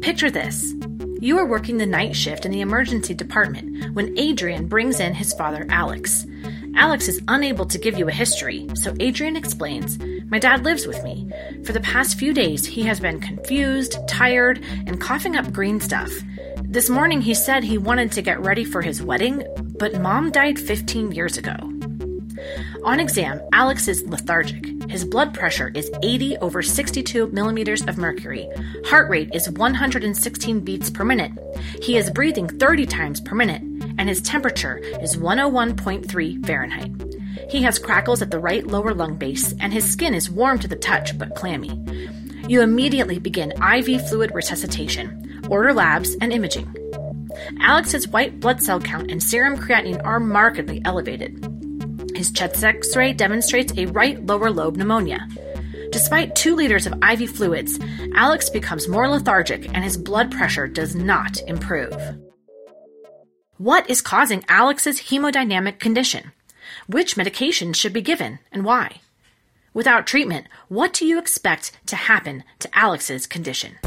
Picture this. You are working the night shift in the emergency department when Adrian brings in his father, Alex. Alex is unable to give you a history, so Adrian explains My dad lives with me. For the past few days, he has been confused, tired, and coughing up green stuff. This morning, he said he wanted to get ready for his wedding, but mom died 15 years ago. On exam, Alex is lethargic. His blood pressure is 80 over 62 millimeters of mercury. Heart rate is 116 beats per minute. He is breathing 30 times per minute, and his temperature is 101.3 Fahrenheit. He has crackles at the right lower lung base, and his skin is warm to the touch but clammy. You immediately begin IV fluid resuscitation, order labs, and imaging. Alex's white blood cell count and serum creatinine are markedly elevated. His chest x ray demonstrates a right lower lobe pneumonia. Despite two liters of IV fluids, Alex becomes more lethargic and his blood pressure does not improve. What is causing Alex's hemodynamic condition? Which medications should be given and why? Without treatment, what do you expect to happen to Alex's condition?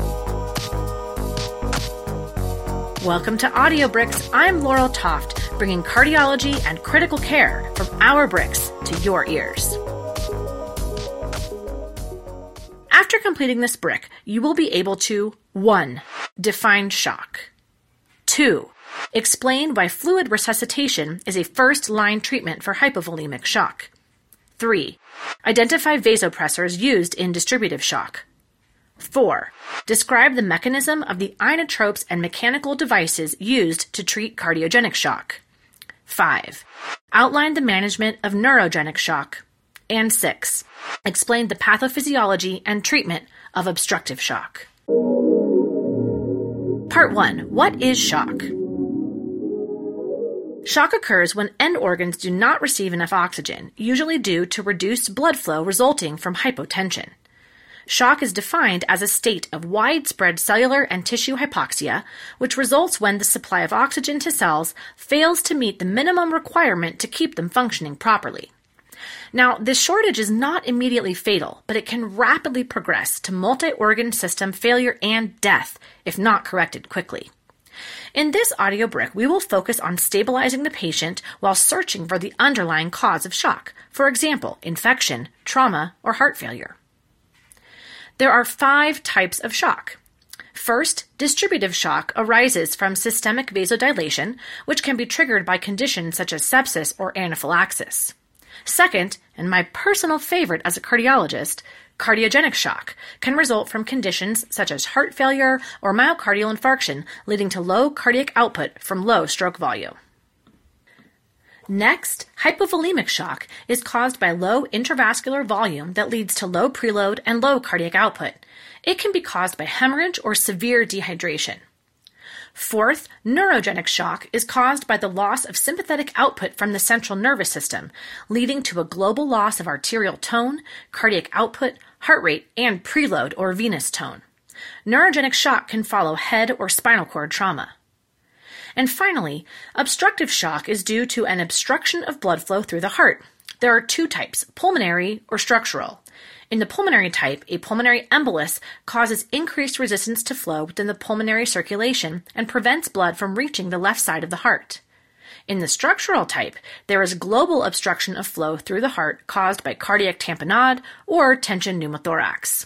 Welcome to Audio Bricks. I'm Laurel Toft, bringing cardiology and critical care from our bricks to your ears. After completing this brick, you will be able to 1. Define shock. 2. Explain why fluid resuscitation is a first line treatment for hypovolemic shock. 3. Identify vasopressors used in distributive shock. 4. Describe the mechanism of the inotropes and mechanical devices used to treat cardiogenic shock. 5. Outline the management of neurogenic shock. And 6. Explain the pathophysiology and treatment of obstructive shock. Part 1 What is shock? Shock occurs when end organs do not receive enough oxygen, usually due to reduced blood flow resulting from hypotension. Shock is defined as a state of widespread cellular and tissue hypoxia, which results when the supply of oxygen to cells fails to meet the minimum requirement to keep them functioning properly. Now, this shortage is not immediately fatal, but it can rapidly progress to multi organ system failure and death if not corrected quickly. In this audio brick, we will focus on stabilizing the patient while searching for the underlying cause of shock, for example, infection, trauma, or heart failure. There are five types of shock. First, distributive shock arises from systemic vasodilation, which can be triggered by conditions such as sepsis or anaphylaxis. Second, and my personal favorite as a cardiologist, cardiogenic shock can result from conditions such as heart failure or myocardial infarction, leading to low cardiac output from low stroke volume. Next, hypovolemic shock is caused by low intravascular volume that leads to low preload and low cardiac output. It can be caused by hemorrhage or severe dehydration. Fourth, neurogenic shock is caused by the loss of sympathetic output from the central nervous system, leading to a global loss of arterial tone, cardiac output, heart rate, and preload or venous tone. Neurogenic shock can follow head or spinal cord trauma. And finally, obstructive shock is due to an obstruction of blood flow through the heart. There are two types pulmonary or structural. In the pulmonary type, a pulmonary embolus causes increased resistance to flow within the pulmonary circulation and prevents blood from reaching the left side of the heart. In the structural type, there is global obstruction of flow through the heart caused by cardiac tamponade or tension pneumothorax.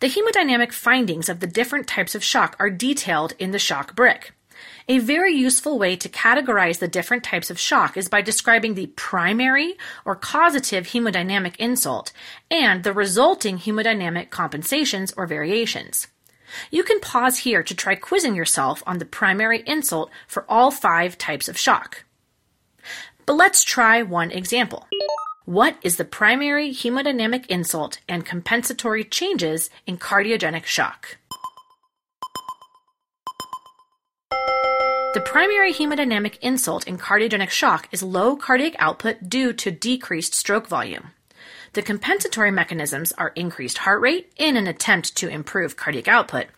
The hemodynamic findings of the different types of shock are detailed in the shock brick. A very useful way to categorize the different types of shock is by describing the primary or causative hemodynamic insult and the resulting hemodynamic compensations or variations. You can pause here to try quizzing yourself on the primary insult for all five types of shock. But let's try one example. What is the primary hemodynamic insult and compensatory changes in cardiogenic shock? The primary hemodynamic insult in cardiogenic shock is low cardiac output due to decreased stroke volume. The compensatory mechanisms are increased heart rate in an attempt to improve cardiac output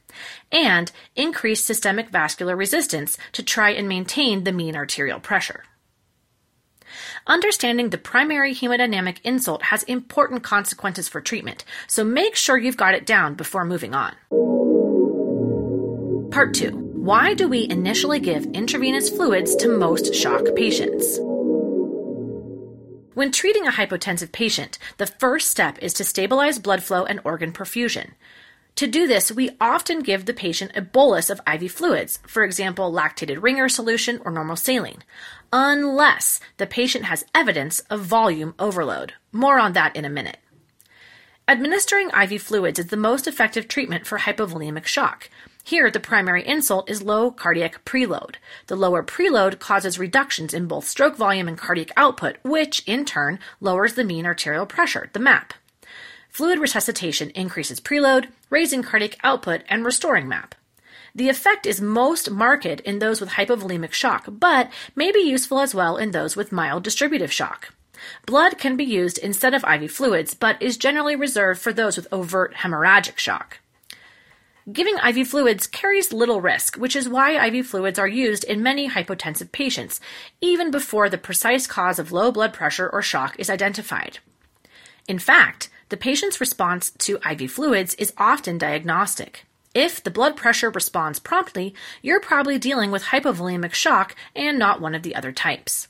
and increased systemic vascular resistance to try and maintain the mean arterial pressure. Understanding the primary hemodynamic insult has important consequences for treatment, so make sure you've got it down before moving on. Part 2 Why do we initially give intravenous fluids to most shock patients? When treating a hypotensive patient, the first step is to stabilize blood flow and organ perfusion. To do this, we often give the patient a bolus of IV fluids, for example, lactated Ringer solution or normal saline, unless the patient has evidence of volume overload. More on that in a minute. Administering IV fluids is the most effective treatment for hypovolemic shock. Here, the primary insult is low cardiac preload. The lower preload causes reductions in both stroke volume and cardiac output, which, in turn, lowers the mean arterial pressure, the MAP. Fluid resuscitation increases preload, raising cardiac output and restoring MAP. The effect is most marked in those with hypovolemic shock, but may be useful as well in those with mild distributive shock. Blood can be used instead of IV fluids, but is generally reserved for those with overt hemorrhagic shock. Giving IV fluids carries little risk, which is why IV fluids are used in many hypotensive patients, even before the precise cause of low blood pressure or shock is identified. In fact, the patient's response to IV fluids is often diagnostic. If the blood pressure responds promptly, you're probably dealing with hypovolemic shock and not one of the other types.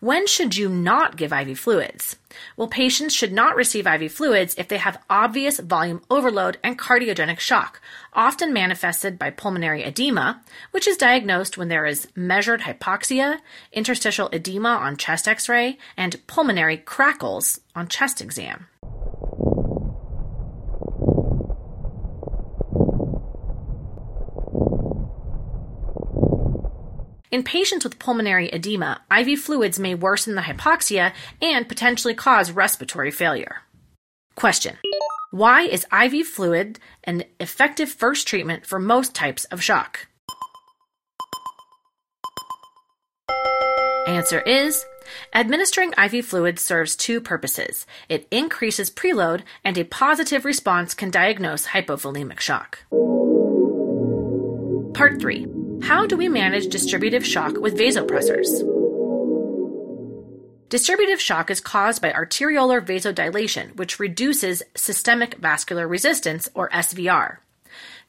When should you not give IV fluids? Well, patients should not receive IV fluids if they have obvious volume overload and cardiogenic shock, often manifested by pulmonary edema, which is diagnosed when there is measured hypoxia, interstitial edema on chest x ray, and pulmonary crackles on chest exam. In patients with pulmonary edema, IV fluids may worsen the hypoxia and potentially cause respiratory failure. Question Why is IV fluid an effective first treatment for most types of shock? Answer is Administering IV fluid serves two purposes. It increases preload, and a positive response can diagnose hypovolemic shock. Part 3 how do we manage distributive shock with vasopressors? Distributive shock is caused by arteriolar vasodilation, which reduces systemic vascular resistance, or SVR.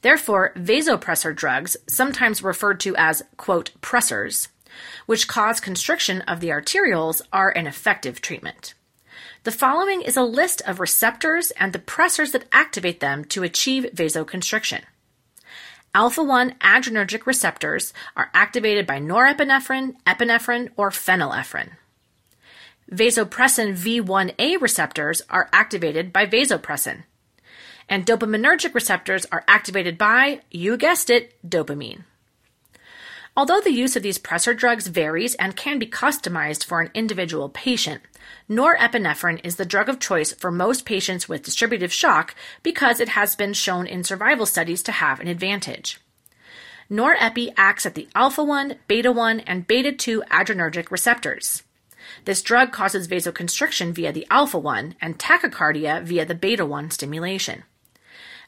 Therefore, vasopressor drugs, sometimes referred to as, quote, pressors, which cause constriction of the arterioles, are an effective treatment. The following is a list of receptors and the pressors that activate them to achieve vasoconstriction. Alpha 1 adrenergic receptors are activated by norepinephrine, epinephrine, or phenylephrine. Vasopressin V1A receptors are activated by vasopressin. And dopaminergic receptors are activated by, you guessed it, dopamine. Although the use of these pressor drugs varies and can be customized for an individual patient, norepinephrine is the drug of choice for most patients with distributive shock because it has been shown in survival studies to have an advantage. Norepi acts at the alpha 1, beta 1, and beta 2 adrenergic receptors. This drug causes vasoconstriction via the alpha 1 and tachycardia via the beta 1 stimulation.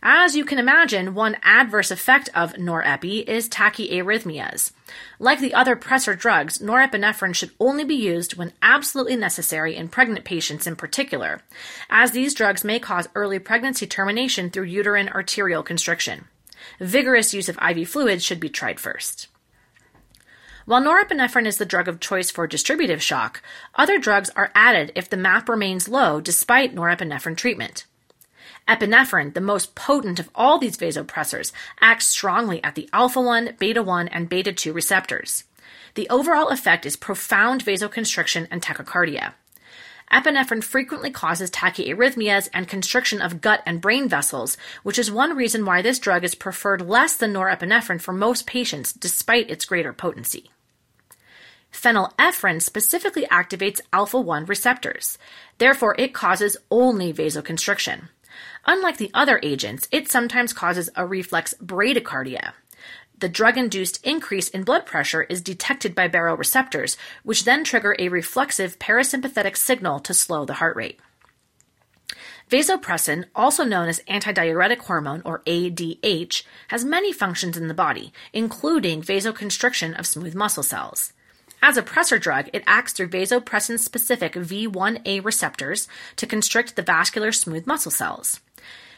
As you can imagine, one adverse effect of norepi is tachyarrhythmias. Like the other pressor drugs, norepinephrine should only be used when absolutely necessary in pregnant patients in particular, as these drugs may cause early pregnancy termination through uterine arterial constriction. Vigorous use of IV fluids should be tried first. While norepinephrine is the drug of choice for distributive shock, other drugs are added if the MAP remains low despite norepinephrine treatment. Epinephrine, the most potent of all these vasopressors, acts strongly at the alpha 1, beta 1, and beta 2 receptors. The overall effect is profound vasoconstriction and tachycardia. Epinephrine frequently causes tachyarrhythmias and constriction of gut and brain vessels, which is one reason why this drug is preferred less than norepinephrine for most patients despite its greater potency. Phenylephrine specifically activates alpha 1 receptors. Therefore, it causes only vasoconstriction. Unlike the other agents, it sometimes causes a reflex bradycardia. The drug induced increase in blood pressure is detected by baroreceptors, which then trigger a reflexive parasympathetic signal to slow the heart rate. Vasopressin, also known as antidiuretic hormone or ADH, has many functions in the body, including vasoconstriction of smooth muscle cells. As a pressor drug, it acts through vasopressin specific V1A receptors to constrict the vascular smooth muscle cells.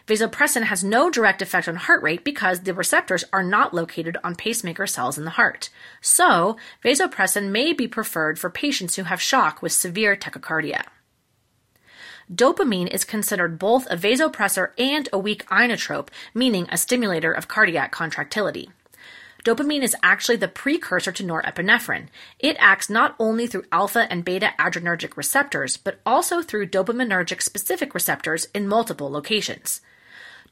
Vasopressin has no direct effect on heart rate because the receptors are not located on pacemaker cells in the heart. So, vasopressin may be preferred for patients who have shock with severe tachycardia. Dopamine is considered both a vasopressor and a weak inotrope, meaning a stimulator of cardiac contractility. Dopamine is actually the precursor to norepinephrine. It acts not only through alpha and beta adrenergic receptors, but also through dopaminergic specific receptors in multiple locations.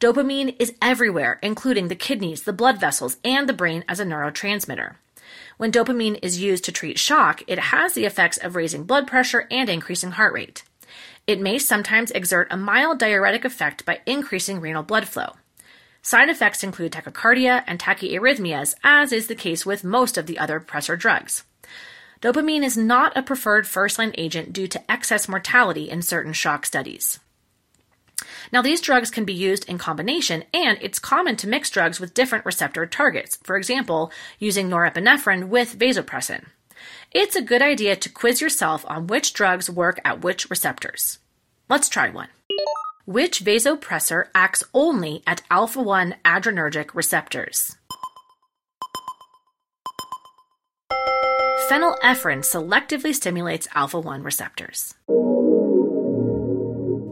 Dopamine is everywhere, including the kidneys, the blood vessels, and the brain as a neurotransmitter. When dopamine is used to treat shock, it has the effects of raising blood pressure and increasing heart rate. It may sometimes exert a mild diuretic effect by increasing renal blood flow. Side effects include tachycardia and tachyarrhythmias, as is the case with most of the other pressor drugs. Dopamine is not a preferred first line agent due to excess mortality in certain shock studies. Now, these drugs can be used in combination, and it's common to mix drugs with different receptor targets, for example, using norepinephrine with vasopressin. It's a good idea to quiz yourself on which drugs work at which receptors. Let's try one. Which vasopressor acts only at alpha 1 adrenergic receptors? Phenylephrine selectively stimulates alpha 1 receptors.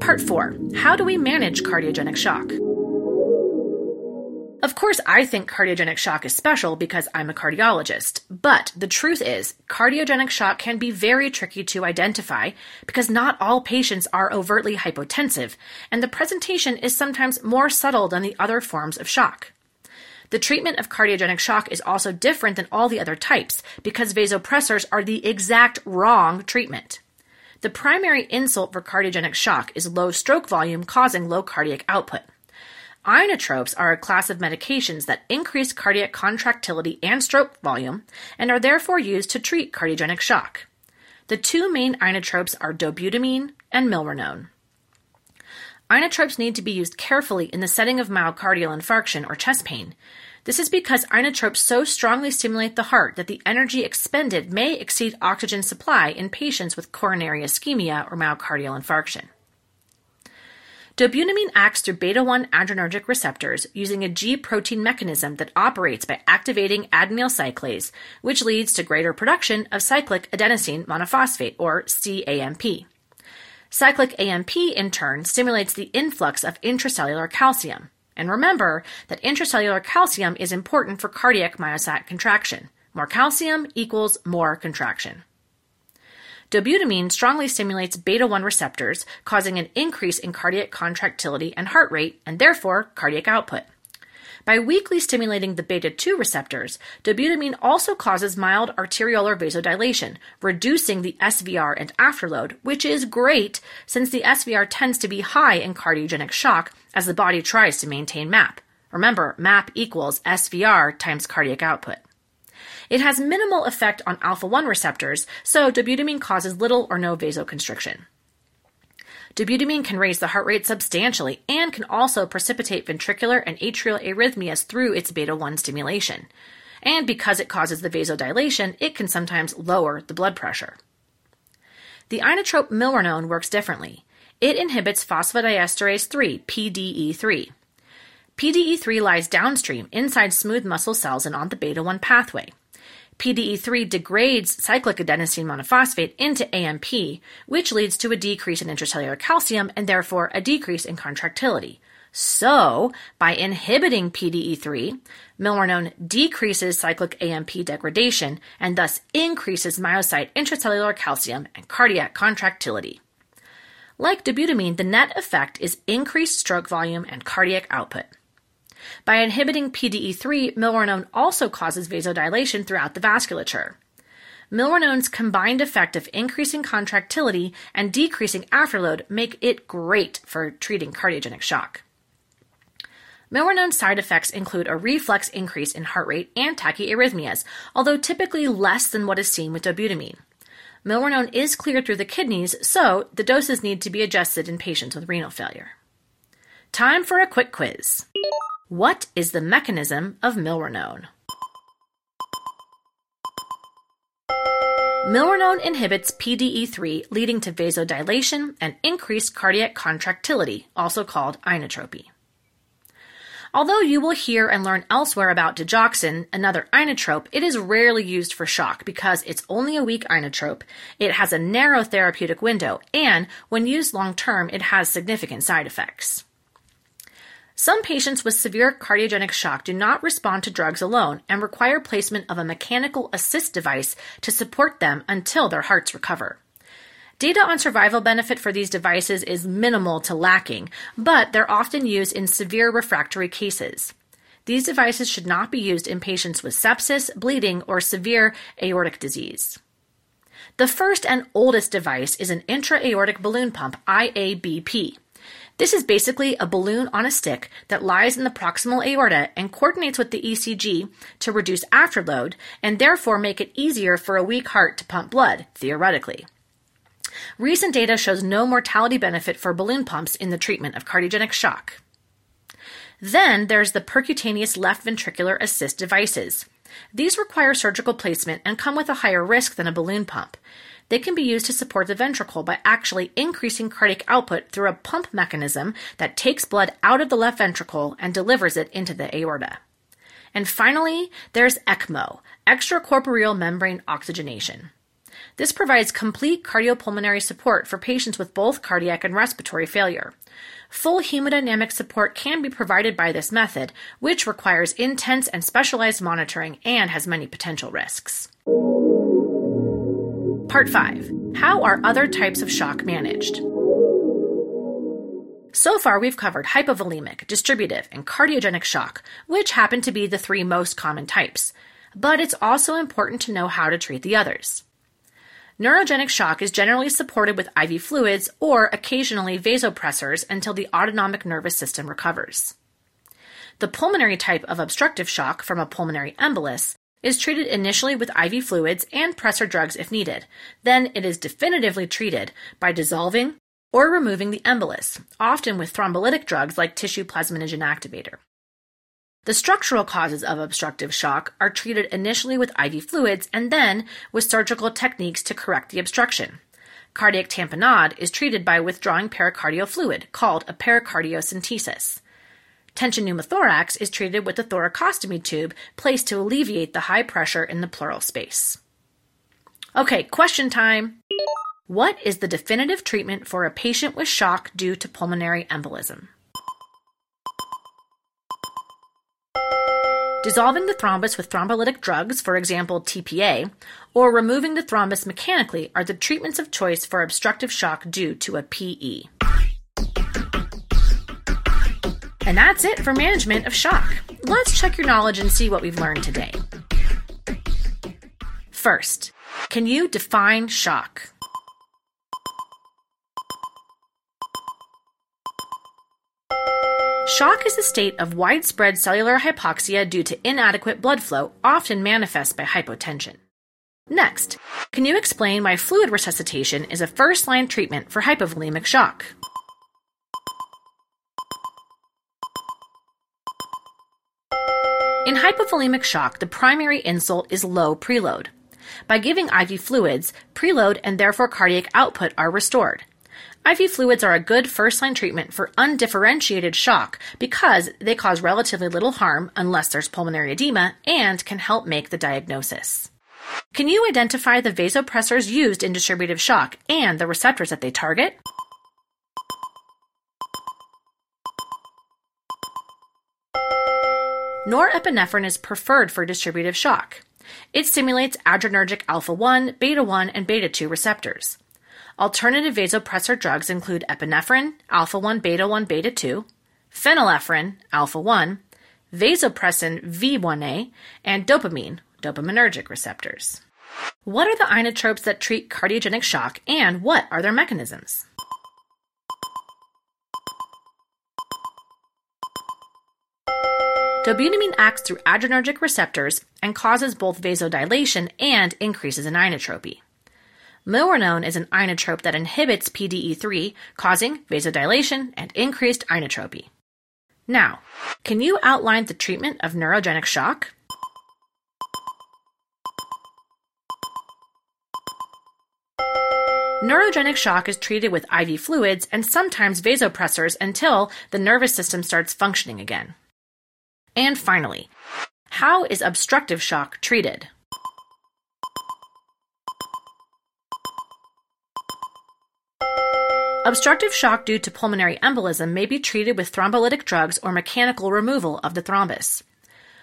Part 4 How do we manage cardiogenic shock? Of course, I think cardiogenic shock is special because I'm a cardiologist, but the truth is, cardiogenic shock can be very tricky to identify because not all patients are overtly hypotensive, and the presentation is sometimes more subtle than the other forms of shock. The treatment of cardiogenic shock is also different than all the other types because vasopressors are the exact wrong treatment. The primary insult for cardiogenic shock is low stroke volume causing low cardiac output. Inotropes are a class of medications that increase cardiac contractility and stroke volume and are therefore used to treat cardiogenic shock. The two main inotropes are dobutamine and milrinone. Inotropes need to be used carefully in the setting of myocardial infarction or chest pain. This is because inotropes so strongly stimulate the heart that the energy expended may exceed oxygen supply in patients with coronary ischemia or myocardial infarction. Dobutamine acts through beta 1 adrenergic receptors using a G protein mechanism that operates by activating adenyl cyclase, which leads to greater production of cyclic adenosine monophosphate, or CAMP. Cyclic AMP, in turn, stimulates the influx of intracellular calcium. And remember that intracellular calcium is important for cardiac myocyte contraction. More calcium equals more contraction. Dobutamine strongly stimulates beta 1 receptors, causing an increase in cardiac contractility and heart rate, and therefore cardiac output. By weakly stimulating the beta 2 receptors, dobutamine also causes mild arteriolar vasodilation, reducing the SVR and afterload, which is great since the SVR tends to be high in cardiogenic shock as the body tries to maintain MAP. Remember, MAP equals SVR times cardiac output. It has minimal effect on alpha 1 receptors, so dobutamine causes little or no vasoconstriction. Dobutamine can raise the heart rate substantially and can also precipitate ventricular and atrial arrhythmias through its beta 1 stimulation. And because it causes the vasodilation, it can sometimes lower the blood pressure. The inotrope milrinone works differently. It inhibits phosphodiesterase 3, PDE3. PDE3 lies downstream inside smooth muscle cells and on the beta 1 pathway. PDE3 degrades cyclic adenosine monophosphate into AMP, which leads to a decrease in intracellular calcium and therefore a decrease in contractility. So, by inhibiting PDE3, milrinone decreases cyclic AMP degradation and thus increases myocyte intracellular calcium and cardiac contractility. Like dobutamine, the net effect is increased stroke volume and cardiac output. By inhibiting PDE3, milrinone also causes vasodilation throughout the vasculature. Milrinone's combined effect of increasing contractility and decreasing afterload make it great for treating cardiogenic shock. Milrinone side effects include a reflex increase in heart rate and tachyarrhythmias, although typically less than what is seen with dobutamine. Milrinone is cleared through the kidneys, so the doses need to be adjusted in patients with renal failure. Time for a quick quiz. What is the mechanism of milrinone? Milrinone inhibits PDE3, leading to vasodilation and increased cardiac contractility, also called inotropy. Although you will hear and learn elsewhere about digoxin, another inotrope, it is rarely used for shock because it's only a weak inotrope, it has a narrow therapeutic window, and when used long term, it has significant side effects. Some patients with severe cardiogenic shock do not respond to drugs alone and require placement of a mechanical assist device to support them until their hearts recover. Data on survival benefit for these devices is minimal to lacking, but they're often used in severe refractory cases. These devices should not be used in patients with sepsis, bleeding, or severe aortic disease. The first and oldest device is an intra-aortic balloon pump, IABP. This is basically a balloon on a stick that lies in the proximal aorta and coordinates with the ECG to reduce afterload and therefore make it easier for a weak heart to pump blood, theoretically. Recent data shows no mortality benefit for balloon pumps in the treatment of cardiogenic shock. Then there's the percutaneous left ventricular assist devices. These require surgical placement and come with a higher risk than a balloon pump. They can be used to support the ventricle by actually increasing cardiac output through a pump mechanism that takes blood out of the left ventricle and delivers it into the aorta. And finally, there's ECMO, extracorporeal membrane oxygenation. This provides complete cardiopulmonary support for patients with both cardiac and respiratory failure. Full hemodynamic support can be provided by this method, which requires intense and specialized monitoring and has many potential risks. Part 5 How are other types of shock managed? So far, we've covered hypovolemic, distributive, and cardiogenic shock, which happen to be the three most common types. But it's also important to know how to treat the others. Neurogenic shock is generally supported with IV fluids or occasionally vasopressors until the autonomic nervous system recovers. The pulmonary type of obstructive shock from a pulmonary embolus is treated initially with IV fluids and pressor drugs if needed. Then it is definitively treated by dissolving or removing the embolus, often with thrombolytic drugs like tissue plasminogen activator. The structural causes of obstructive shock are treated initially with IV fluids and then with surgical techniques to correct the obstruction. Cardiac tamponade is treated by withdrawing pericardial fluid, called a pericardiocentesis. Tension pneumothorax is treated with a thoracostomy tube placed to alleviate the high pressure in the pleural space. Okay, question time. What is the definitive treatment for a patient with shock due to pulmonary embolism? dissolving the thrombus with thrombolytic drugs, for example TPA, or removing the thrombus mechanically are the treatments of choice for obstructive shock due to a PE. And that's it for management of shock. Let's check your knowledge and see what we've learned today. First, can you define shock? Shock is a state of widespread cellular hypoxia due to inadequate blood flow, often manifest by hypotension. Next, can you explain why fluid resuscitation is a first line treatment for hypovolemic shock? In hypovolemic shock, the primary insult is low preload. By giving IV fluids, preload and therefore cardiac output are restored. IV fluids are a good first line treatment for undifferentiated shock because they cause relatively little harm unless there's pulmonary edema and can help make the diagnosis. Can you identify the vasopressors used in distributive shock and the receptors that they target? Norepinephrine is preferred for distributive shock. It stimulates adrenergic alpha 1, beta 1, and beta 2 receptors. Alternative vasopressor drugs include epinephrine, alpha 1 beta 1 beta 2, phenylephrine, alpha 1, vasopressin V1A, and dopamine, dopaminergic receptors. What are the inotropes that treat cardiogenic shock and what are their mechanisms? Dobutamine acts through adrenergic receptors and causes both vasodilation and increases in inotropy. Milrinone is an inotrope that inhibits PDE3, causing vasodilation and increased inotropy. Now, can you outline the treatment of neurogenic shock? Neurogenic shock is treated with IV fluids and sometimes vasopressors until the nervous system starts functioning again. And finally, how is obstructive shock treated? Obstructive shock due to pulmonary embolism may be treated with thrombolytic drugs or mechanical removal of the thrombus.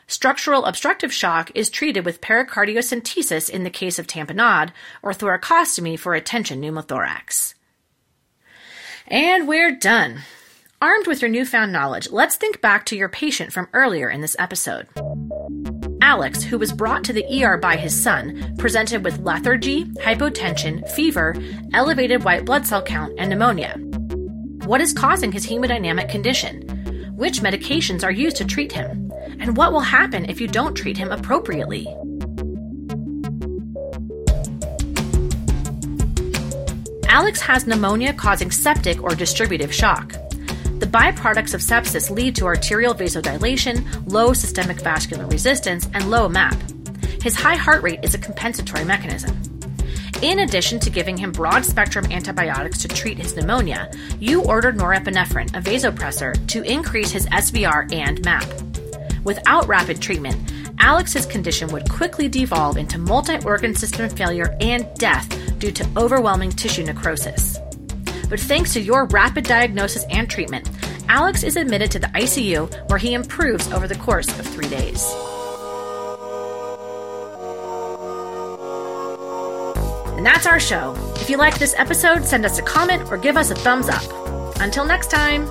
Structural obstructive shock is treated with pericardiocentesis in the case of tamponade or thoracostomy for a tension pneumothorax. And we're done. Armed with your newfound knowledge, let's think back to your patient from earlier in this episode. Alex, who was brought to the ER by his son, presented with lethargy, hypotension, fever, elevated white blood cell count, and pneumonia. What is causing his hemodynamic condition? Which medications are used to treat him? And what will happen if you don't treat him appropriately? Alex has pneumonia causing septic or distributive shock. The byproducts of sepsis lead to arterial vasodilation, low systemic vascular resistance, and low MAP. His high heart rate is a compensatory mechanism. In addition to giving him broad spectrum antibiotics to treat his pneumonia, you ordered norepinephrine, a vasopressor, to increase his SVR and MAP. Without rapid treatment, Alex's condition would quickly devolve into multi organ system failure and death due to overwhelming tissue necrosis. But thanks to your rapid diagnosis and treatment, Alex is admitted to the ICU where he improves over the course of three days. And that's our show. If you like this episode, send us a comment or give us a thumbs up. Until next time.